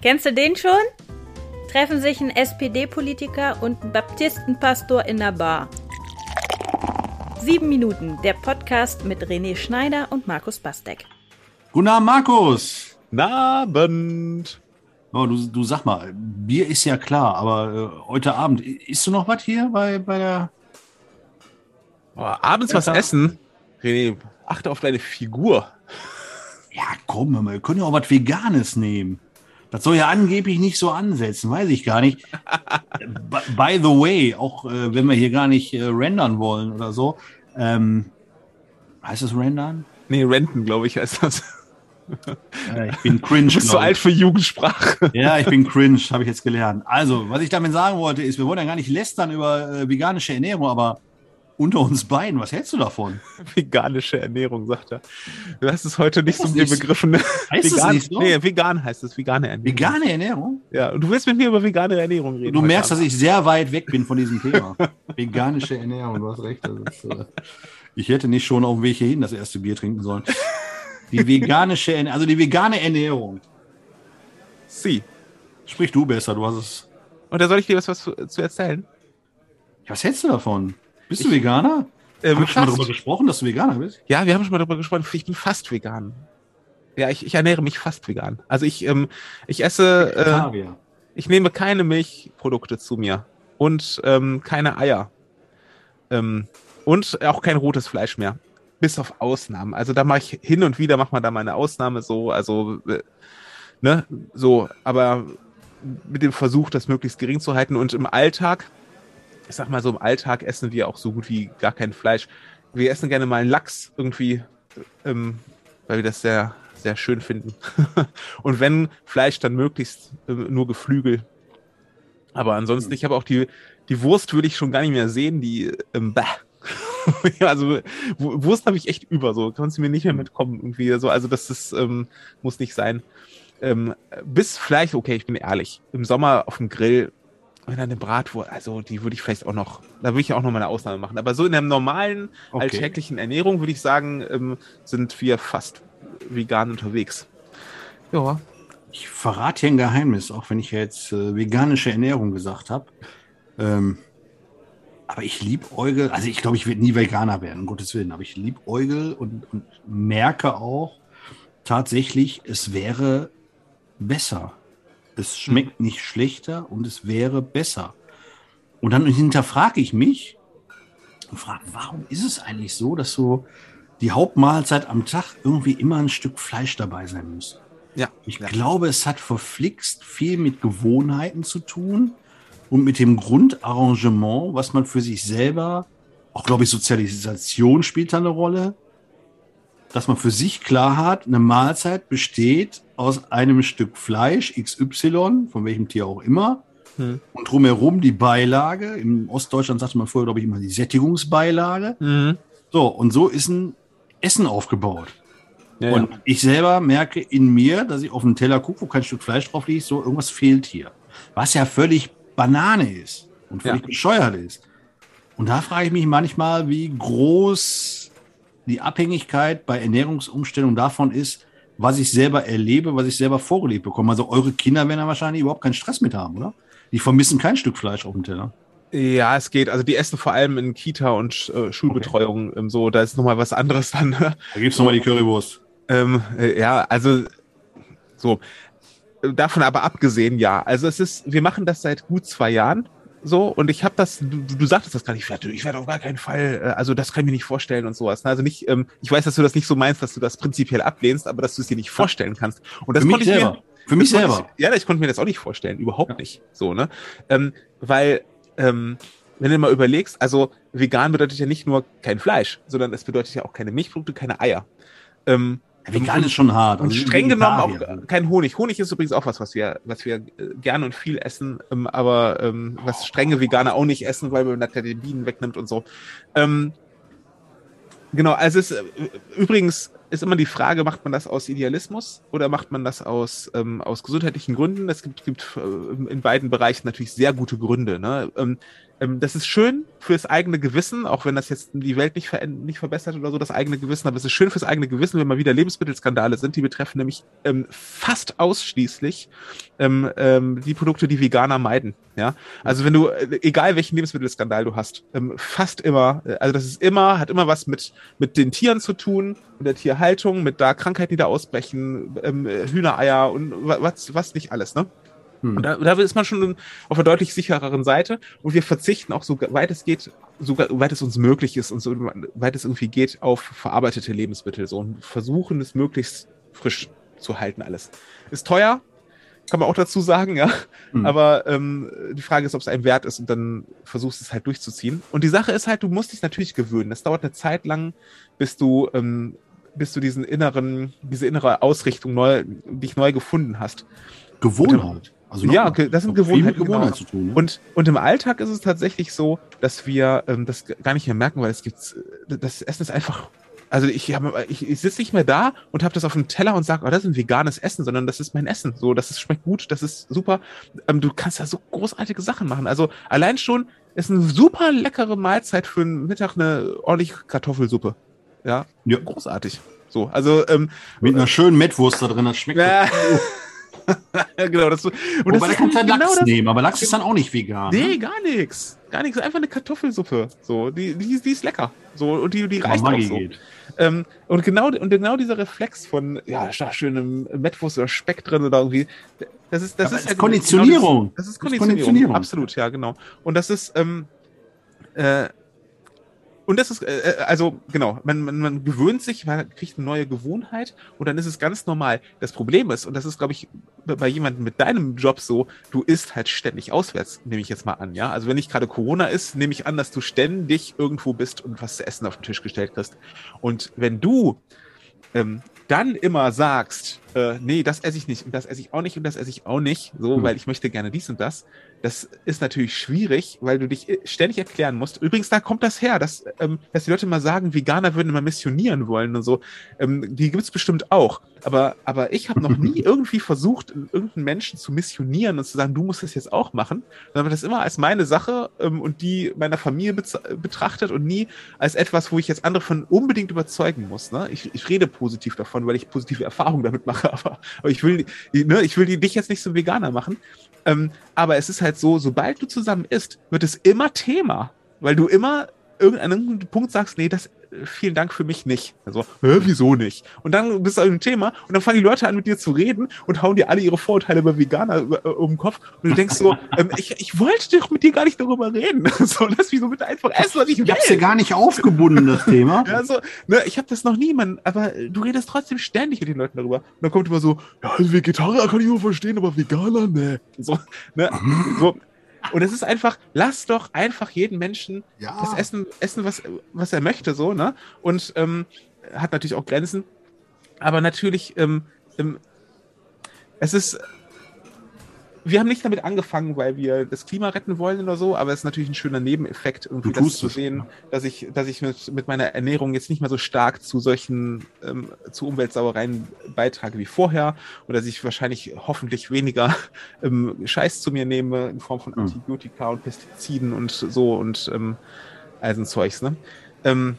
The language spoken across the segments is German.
Kennst du den schon? Treffen sich ein SPD-Politiker und ein Baptistenpastor in der Bar. Sieben Minuten, der Podcast mit René Schneider und Markus Bastek. Guten Abend, Markus. Guten Abend. Oh, du, du sag mal, Bier ist ja klar, aber äh, heute Abend, isst du noch was hier bei, bei der. Oh, abends was essen? René, achte auf deine Figur. Ja, komm, wir können ja auch was Veganes nehmen. Das soll ja angeblich nicht so ansetzen, weiß ich gar nicht. By the way, auch äh, wenn wir hier gar nicht äh, rendern wollen oder so. Ähm, heißt das rendern? Nee, renten, glaube ich, heißt das. Ja, ich bin cringe. Du bist so alt für Jugendsprache. Ja, ich bin cringe, habe ich jetzt gelernt. Also, was ich damit sagen wollte, ist, wir wollen ja gar nicht lästern über äh, veganische Ernährung, aber unter uns beiden, was hältst du davon? Veganische Ernährung, sagt er. Du hast es heute nicht so mir begriffen. Heißt vegan, es nicht so? Nee, vegan heißt es, vegane Ernährung. Vegane Ernährung? Ja, und du willst mit mir über vegane Ernährung reden. Du merkst, dass ich sehr weit weg bin von diesem Thema. Veganische Ernährung, du hast recht. Ist, äh, ich hätte nicht schon auf dem Weg hierhin das erste Bier trinken sollen. Die veganische Ernährung, also die vegane Ernährung. Sie. Sprich du besser, du hast es. Und da soll ich dir was, was zu, zu erzählen? Ja, was hältst du davon? Bist du Veganer? Äh, Haben wir schon mal darüber gesprochen, dass du Veganer bist? Ja, wir haben schon mal darüber gesprochen. Ich bin fast vegan. Ja, ich, ich ernähre mich fast vegan. Also ich, ähm, ich esse, äh, ich nehme keine Milchprodukte zu mir und ähm, keine Eier ähm, und auch kein rotes Fleisch mehr, bis auf Ausnahmen. Also da mache ich hin und wieder macht man da mal eine Ausnahme so, also äh, ne, so, aber mit dem Versuch, das möglichst gering zu halten und im Alltag, ich sag mal so im Alltag essen wir auch so gut wie gar kein Fleisch. Wir essen gerne mal einen Lachs irgendwie, ähm, weil wir das sehr sehr schön finden. und wenn Fleisch, dann möglichst ähm, nur Geflügel. Aber ansonsten, ich habe auch die, die Wurst würde ich schon gar nicht mehr sehen, die ähm, bah. also Wu- Wurst habe ich echt über, so kannst du mir nicht mehr mitkommen irgendwie so, also das ist ähm, muss nicht sein. Ähm, bis vielleicht, okay, ich bin ehrlich, im Sommer auf dem Grill, wenn eine Bratwurst, also die würde ich vielleicht auch noch, da würde ich auch noch mal eine Ausnahme machen. Aber so in der normalen Okay. alltäglichen Ernährung würde ich sagen, ähm, sind wir fast vegan unterwegs. Ja. Ich verrate hier ein Geheimnis, auch wenn ich ja jetzt äh, veganische Ernährung gesagt habe. Ähm, aber ich liebäugel, also ich glaube, ich werde nie Veganer werden, um Gottes Willen, aber ich liebäugel und, und merke auch tatsächlich, es wäre besser. Es schmeckt nicht schlechter und es wäre besser. Und dann hinterfrage ich mich und frage, warum ist es eigentlich so, dass so die Hauptmahlzeit am Tag irgendwie immer ein Stück Fleisch dabei sein muss? Ja. Ich ja. glaube, es hat verflixt viel mit Gewohnheiten zu tun und mit dem Grundarrangement, was man für sich selber, auch glaube ich, Sozialisation spielt da eine Rolle, dass man für sich klar hat, eine Mahlzeit besteht aus einem Stück Fleisch XY, von welchem Tier auch immer, Hm. und drumherum die Beilage. Im Ostdeutschland sagte man vorher, glaube ich, immer die Sättigungsbeilage. Mhm. So, und so ist ein Essen aufgebaut. Ja, Und ja. ich selber merke in mir, dass ich auf einen Teller gucke, wo kein Stück Fleisch drauf liegt, so irgendwas fehlt hier. Was ja völlig Banane ist und völlig Ja. bescheuert ist. Und da frage ich mich manchmal, wie groß die Abhängigkeit bei Ernährungsumstellung davon ist, was ich selber erlebe, was ich selber vorgelebt bekomme. Also eure Kinder werden da wahrscheinlich überhaupt keinen Stress mit haben, oder? Die vermissen kein Stück Fleisch auf dem Teller. ja, es geht. Also die essen vor allem in Kita und äh, Schulbetreuung ähm, so. Da ist nochmal was anderes dann. Da gibt's noch nochmal die Currywurst. ähm, äh, ja, also so. Davon aber abgesehen, ja. Also es ist, wir machen das seit gut zwei Jahren. So, und ich habe das, du, du sagtest das gar nicht, ich werde, ich werde auf gar keinen Fall, äh, also das kann ich mir nicht vorstellen und sowas. ne? Also nicht, ähm, ich weiß, dass du das nicht so meinst, dass du das prinzipiell ablehnst, aber dass du es dir nicht vorstellen kannst. Und das Für mich konnte ich mir, selber. Für mich konnte selber. Ich, ja, ich konnte mir das auch nicht vorstellen, überhaupt Ja. nicht. So, ne? Ähm, weil, ähm, wenn du mal überlegst, also vegan bedeutet ja nicht nur kein Fleisch, sondern es bedeutet ja auch keine Milchprodukte, keine Eier. Ähm, Vegan ist schon hart. und Also streng genommen auch kein Honig. Honig ist übrigens auch was, was wir, was wir äh, gerne und viel essen, ähm, aber ähm, was strenge Veganer auch nicht essen, weil man nachher die Bienen wegnimmt und so. Ähm, genau, also es ist äh, übrigens ist immer die Frage, macht man das aus Idealismus oder macht man das aus, ähm, aus gesundheitlichen Gründen? Es gibt, gibt äh, in beiden Bereichen natürlich sehr gute Gründe. Ne? Ähm, ähm, das ist schön fürs eigene Gewissen, auch wenn das jetzt die Welt nicht, ver nicht verbessert oder so, das eigene Gewissen, aber es ist schön fürs eigene Gewissen, wenn mal wieder Lebensmittelskandale sind, die betreffen nämlich ähm, fast ausschließlich ähm, ähm, die Produkte, die Veganer meiden. Ja, also wenn du, äh, egal welchen Lebensmittelskandal du hast, ähm, fast immer, äh, also das ist immer, hat immer was mit, mit den Tieren zu tun, der Tierhaltung, mit da Krankheiten, die da ausbrechen, ähm, Hühnereier und was, was nicht alles, ne? Hm. Und da, da ist man schon auf einer deutlich sichereren Seite und wir verzichten auch so weit es geht, so weit es uns möglich ist und so weit es irgendwie geht, auf verarbeitete Lebensmittel so und versuchen es möglichst frisch zu halten alles. Ist teuer, kann man auch dazu sagen, ja. Mhm. Aber ähm, die Frage ist, ob es einem wert ist und dann versuchst es halt durchzuziehen. Und die Sache ist halt, du musst dich natürlich gewöhnen. Das dauert eine Zeit lang, bis du, ähm, bis du diesen inneren, diese innere Ausrichtung neu, dich neu gefunden hast. Gewohnheit. Also ja, das sind Gewohnheiten. Gewohnheit genau. zu tun. Ne? Und, und im Alltag ist es tatsächlich so, dass wir ähm, das gar nicht mehr merken, weil es gibt, das Essen ist einfach also ich, ich, ich sitze nicht mehr da und habe das auf dem Teller und sage, oh, das ist ein veganes Essen, sondern das ist mein Essen. So, das ist, schmeckt gut, das ist super. Ähm, du kannst da so großartige Sachen machen. Also allein schon ist eine super leckere Mahlzeit für einen Mittag eine ordentliche Kartoffelsuppe. Ja, ja. großartig. So, also ähm, mit einer schönen Mettwurst da drin, das schmeckt. Äh, genau, das, und Wobei, das da kannst du genau Lachs das, nehmen, aber Lachs ist dann auch nicht vegan. Nee, ne? gar nichts. Gar nichts. Einfach eine Kartoffelsuppe. So, die, die, die ist lecker. So, und die, die reicht auch so. Geht. Ähm, und, genau, und genau dieser Reflex von, ja, da schönem Mettwurst oder Speck drin oder irgendwie, das ist, das ist, ja Konditionierung. Genau das, das, ist Konditionierung. Konditionierung. Absolut, ja, genau. Und das ist, ähm, äh, und das ist, äh, äh, also genau, man, man, man gewöhnt sich, man kriegt eine neue Gewohnheit und dann ist es ganz normal. Das Problem ist, und das ist, glaube ich, bei jemandem mit deinem Job so, du isst halt ständig auswärts, nehme ich jetzt mal an, ja. Also wenn nicht gerade Corona ist, nehme ich an, dass du ständig irgendwo bist und was zu essen auf den Tisch gestellt kriegst. Und wenn du ähm, dann immer sagst, äh, nee, das esse ich nicht und das esse ich auch nicht und das esse ich auch nicht, so, hm. weil ich möchte gerne dies und das, das ist natürlich schwierig, weil du dich äh, ständig erklären musst. Übrigens, da kommt das her, dass, ähm, dass die Leute mal sagen, Veganer würden immer missionieren wollen und so. Ähm, die gibt's bestimmt auch. Aber, aber ich habe noch nie irgendwie versucht, irgendeinen Menschen zu missionieren und zu sagen, du musst das jetzt auch machen, sondern das immer als meine Sache ähm, und die meiner Familie betrachtet und nie als etwas, wo ich jetzt andere von unbedingt überzeugen muss. Ne? Ich, ich rede positiv davon, weil ich positive Erfahrungen damit mache, aber, aber ich will, ne, ich will dich jetzt nicht zum Veganer machen. Ähm, aber es ist halt so, sobald du zusammen isst, wird es immer Thema, weil du immer irgendeinen Punkt sagst, nee, das vielen Dank für mich nicht. Also, wieso nicht? Und dann bist du ein Thema und dann fangen die Leute an mit dir zu reden und hauen dir alle ihre Vorurteile über Veganer äh, um den Kopf und du denkst so, ähm, ich, ich wollte doch mit dir gar nicht darüber reden. so, lass mich so bitte einfach essen, was ich will. Ich hab's ja gar nicht aufgebunden, das Thema. ja, so, ne, ich habe das noch nie, man, aber du redest trotzdem ständig mit den Leuten darüber. Und dann kommt immer so, ja, Vegetarier kann ich nur verstehen, aber Veganer, ne. So, ne, so, und es ist einfach, lass doch einfach jeden Menschen ja. das Essen, essen was, was er möchte, so, ne? Und ähm, hat natürlich auch Grenzen. Aber natürlich, ähm, ähm, es ist wir haben nicht damit angefangen, weil wir das Klima retten wollen oder so, aber es ist natürlich ein schöner Nebeneffekt, irgendwie das zu sehen, dass ich, dass ich mit, mit meiner Ernährung jetzt nicht mehr so stark zu solchen, ähm, zu Umweltsauereien beitrage wie vorher und dass ich wahrscheinlich hoffentlich weniger ähm, Scheiß zu mir nehme in Form von hm. Antibiotika und Pestiziden und so und ähm, all so Zeugs, ne? Ähm,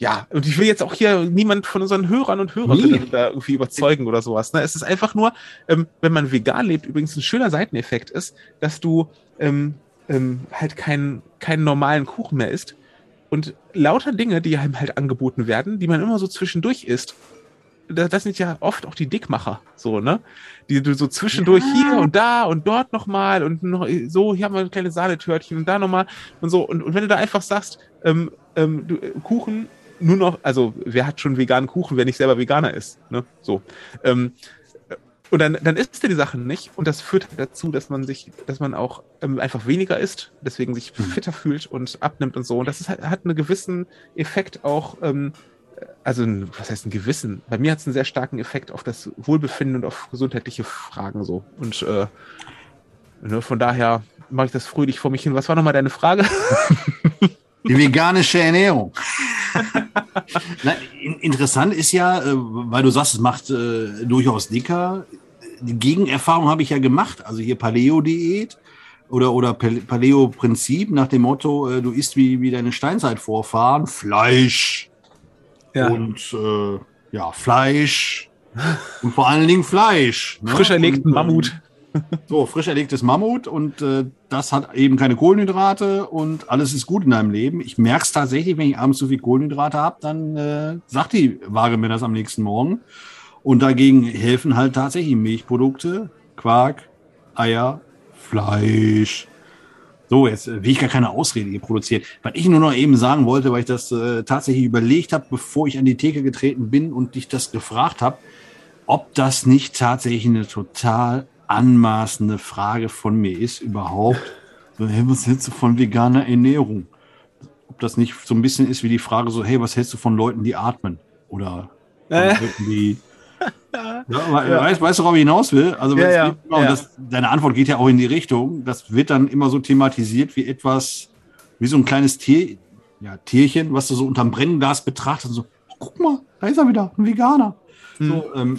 ja, und ich will jetzt auch hier niemand von unseren Hörern und Hörerinnen nee. da irgendwie überzeugen oder sowas. Ne? Es ist einfach nur, ähm, wenn man vegan lebt, übrigens ein schöner Seiteneffekt ist, dass du ähm, ähm, halt keinen keinen normalen Kuchen mehr isst und lauter Dinge, die einem halt angeboten werden, die man immer so zwischendurch isst. Das sind ja oft auch die Dickmacher, so, ne? Die du so zwischendurch ja. hier und da und dort nochmal und noch so, hier haben wir ein kleines Sahnetörtchen und da nochmal und so. Und, und wenn du da einfach sagst, ähm, ähm, du, Kuchen nur noch, also wer hat schon veganen Kuchen, wer nicht selber Veganer ist, ne? So. Ähm, und dann, dann isst er die Sachen nicht und das führt dazu, dass man sich, dass man auch ähm, einfach weniger isst, deswegen sich mhm. fitter fühlt und abnimmt und so. Und das ist, hat einen gewissen Effekt auch, ähm, also was heißt einen gewissen? Bei mir hat es einen sehr starken Effekt auf das Wohlbefinden und auf gesundheitliche Fragen so. Und äh, ne, von daher mache ich das fröhlich vor mich hin. Was war nochmal deine Frage? Die veganische Ernährung. Na, interessant ist ja, äh, weil du sagst, es macht äh, durchaus dicker. Die Gegenerfahrung habe ich ja gemacht. Also hier Paleo-Diät oder, oder Paleo-Prinzip nach dem Motto, äh, du isst wie, wie deine Steinzeitvorfahren, Fleisch. Ja. Und äh, ja, Fleisch. und vor allen Dingen Fleisch. Ne? Frisch erlegten und, Mammut. So, frisch erlegtes Mammut und äh, das hat eben keine Kohlenhydrate und alles ist gut in deinem Leben. Ich merke es tatsächlich, wenn ich abends zu viel Kohlenhydrate habe, dann äh, sagt die Waage mir das am nächsten Morgen. Und dagegen helfen halt tatsächlich Milchprodukte, Quark, Eier, Fleisch. So, jetzt äh, will ich gar keine Ausrede hier produzieren. Was ich nur noch eben sagen wollte, weil ich das äh, tatsächlich überlegt habe, bevor ich an die Theke getreten bin und dich das gefragt habe, ob das nicht tatsächlich eine total anmaßende Frage von mir ist überhaupt, so, hey, was hältst du von veganer Ernährung? Ob das nicht so ein bisschen ist wie die Frage so, hey, was hältst du von Leuten, die atmen? Oder Äh. Leuten, die... Ja, aber, Weißt, weißt du, worauf ich hinaus will? Also Ja, ja, geht ja. das, deine Antwort geht ja auch in die Richtung. Das wird dann immer so thematisiert wie etwas, wie so ein kleines Tier, ja, Tierchen, was du so unterm Brennglas betrachtest und so, oh, guck mal, da ist er wieder, ein Veganer. So, ähm,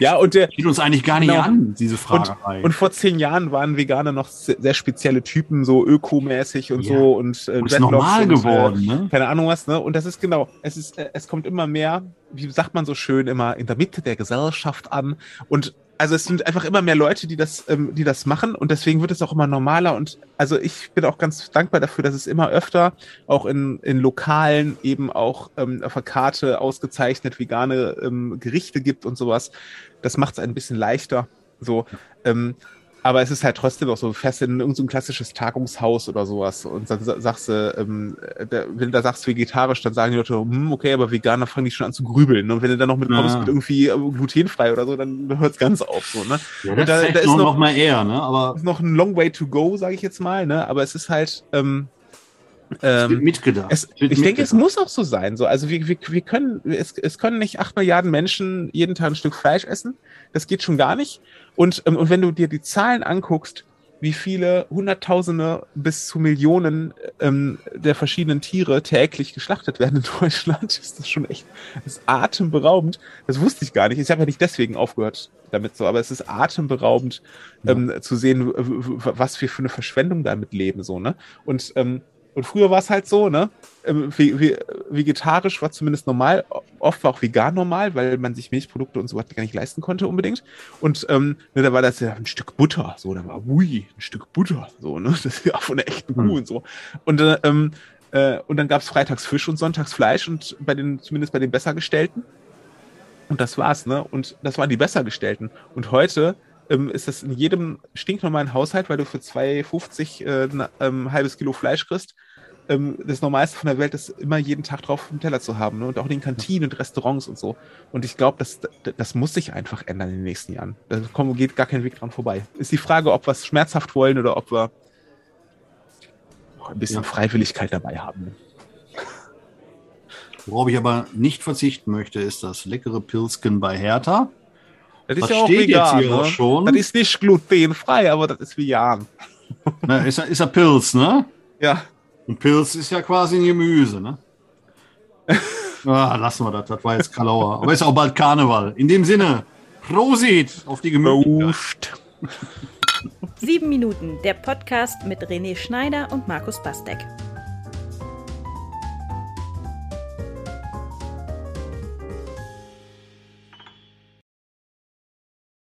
Ja, und der, geht uns eigentlich gar nicht Genau. an, diese und, Fragerei. und vor zehn Jahren waren Veganer noch sehr, sehr spezielle Typen, so ökomäßig und Ja. so und, äh, Und ist normal und, geworden, Äh, ne? keine Ahnung was, ne? Und das ist genau, es ist, äh, es kommt immer mehr, wie sagt man so schön, immer in der Mitte der Gesellschaft an. Und also es sind einfach immer mehr Leute, die das, ähm, die das machen und deswegen wird es auch immer normaler. Und also ich bin auch ganz dankbar dafür, dass es immer öfter auch in, in Lokalen eben auch ähm, auf der Karte ausgezeichnet vegane ähm, Gerichte gibt und sowas. Das macht es ein bisschen leichter. So. Ähm, aber es ist halt trotzdem auch so, fährst in irgendein so klassisches Tagungshaus oder sowas und dann sa- sagst du, ähm, da, wenn du da sagst vegetarisch, dann sagen die Leute, hm, okay, aber Veganer fangen die schon an zu grübeln. Und wenn du dann noch mit kommst Ja. mit irgendwie äh, glutenfrei oder so, dann hört es ganz auf. So, ne? Ja, Und da- da ist noch, noch- mal eher, ne? Aber ist noch ein long way to go, sage ich jetzt mal, ne? Aber es ist halt, ähm, ähm, mitgedacht. es, ich denke, es mitgedacht. muss auch so sein. So, also wir, wir, wir können, es, es können nicht acht Milliarden Menschen jeden Tag ein Stück Fleisch essen. Das geht schon gar nicht. Und, ähm, und wenn du dir die Zahlen anguckst, wie viele Hunderttausende bis zu Millionen ähm, der verschiedenen Tiere täglich geschlachtet werden in Deutschland, ist das schon echt das ist atemberaubend. Das wusste ich gar nicht. Ich habe ja nicht deswegen aufgehört damit so, aber es ist atemberaubend ähm, zu sehen, was wir für eine Verschwendung damit leben so ne. Und ähm, und früher war es halt so, ne? ähm, ve- ve- Vegetarisch war zumindest normal, oft war auch vegan normal, weil man sich Milchprodukte und so gar nicht leisten konnte unbedingt. Und ähm, ne, da war das ja ein Stück Butter, so, da war ui, ein Stück Butter, so, ne? Das ist ja von der echten Kuh Hm. und so. Und, äh, ähm, äh, und dann gab es freitags Fisch und sonntags Fleisch und bei den, zumindest bei den Bessergestellten. Und das war's, ne? Und das waren die Bessergestellten. Und heute ähm, ist das in jedem stinknormalen Haushalt, weil du für 2,50 äh, ein ähm, halbes Kilo Fleisch kriegst, ähm, das Normalste von der Welt ist immer jeden Tag drauf auf dem Teller zu haben. Ne? Und auch in den Kantinen und Restaurants und so. Und ich glaube, das, das muss sich einfach ändern in den nächsten Jahren. Da kommt, geht gar kein Weg dran vorbei. Ist die Frage, ob wir es schmerzhaft wollen oder ob wir ein bisschen Ja. Freiwilligkeit dabei haben. Worauf ich aber nicht verzichten möchte, ist das leckere Pilzken bei Hertha. Das Das steht jetzt hier auch schon. ne? Das ist nicht glutenfrei, aber das ist vegan. Na, ist, ja- ist ja Pilz, ne? Ja. Und Pilz ist ja quasi ein Gemüse, ne? ah, lassen wir das, das war jetzt Kalauer. Aber ist auch bald Karneval. In dem Sinne, Prosit auf die Gemüse. Sieben Minuten, der Podcast mit René Schneider und Markus Bastek.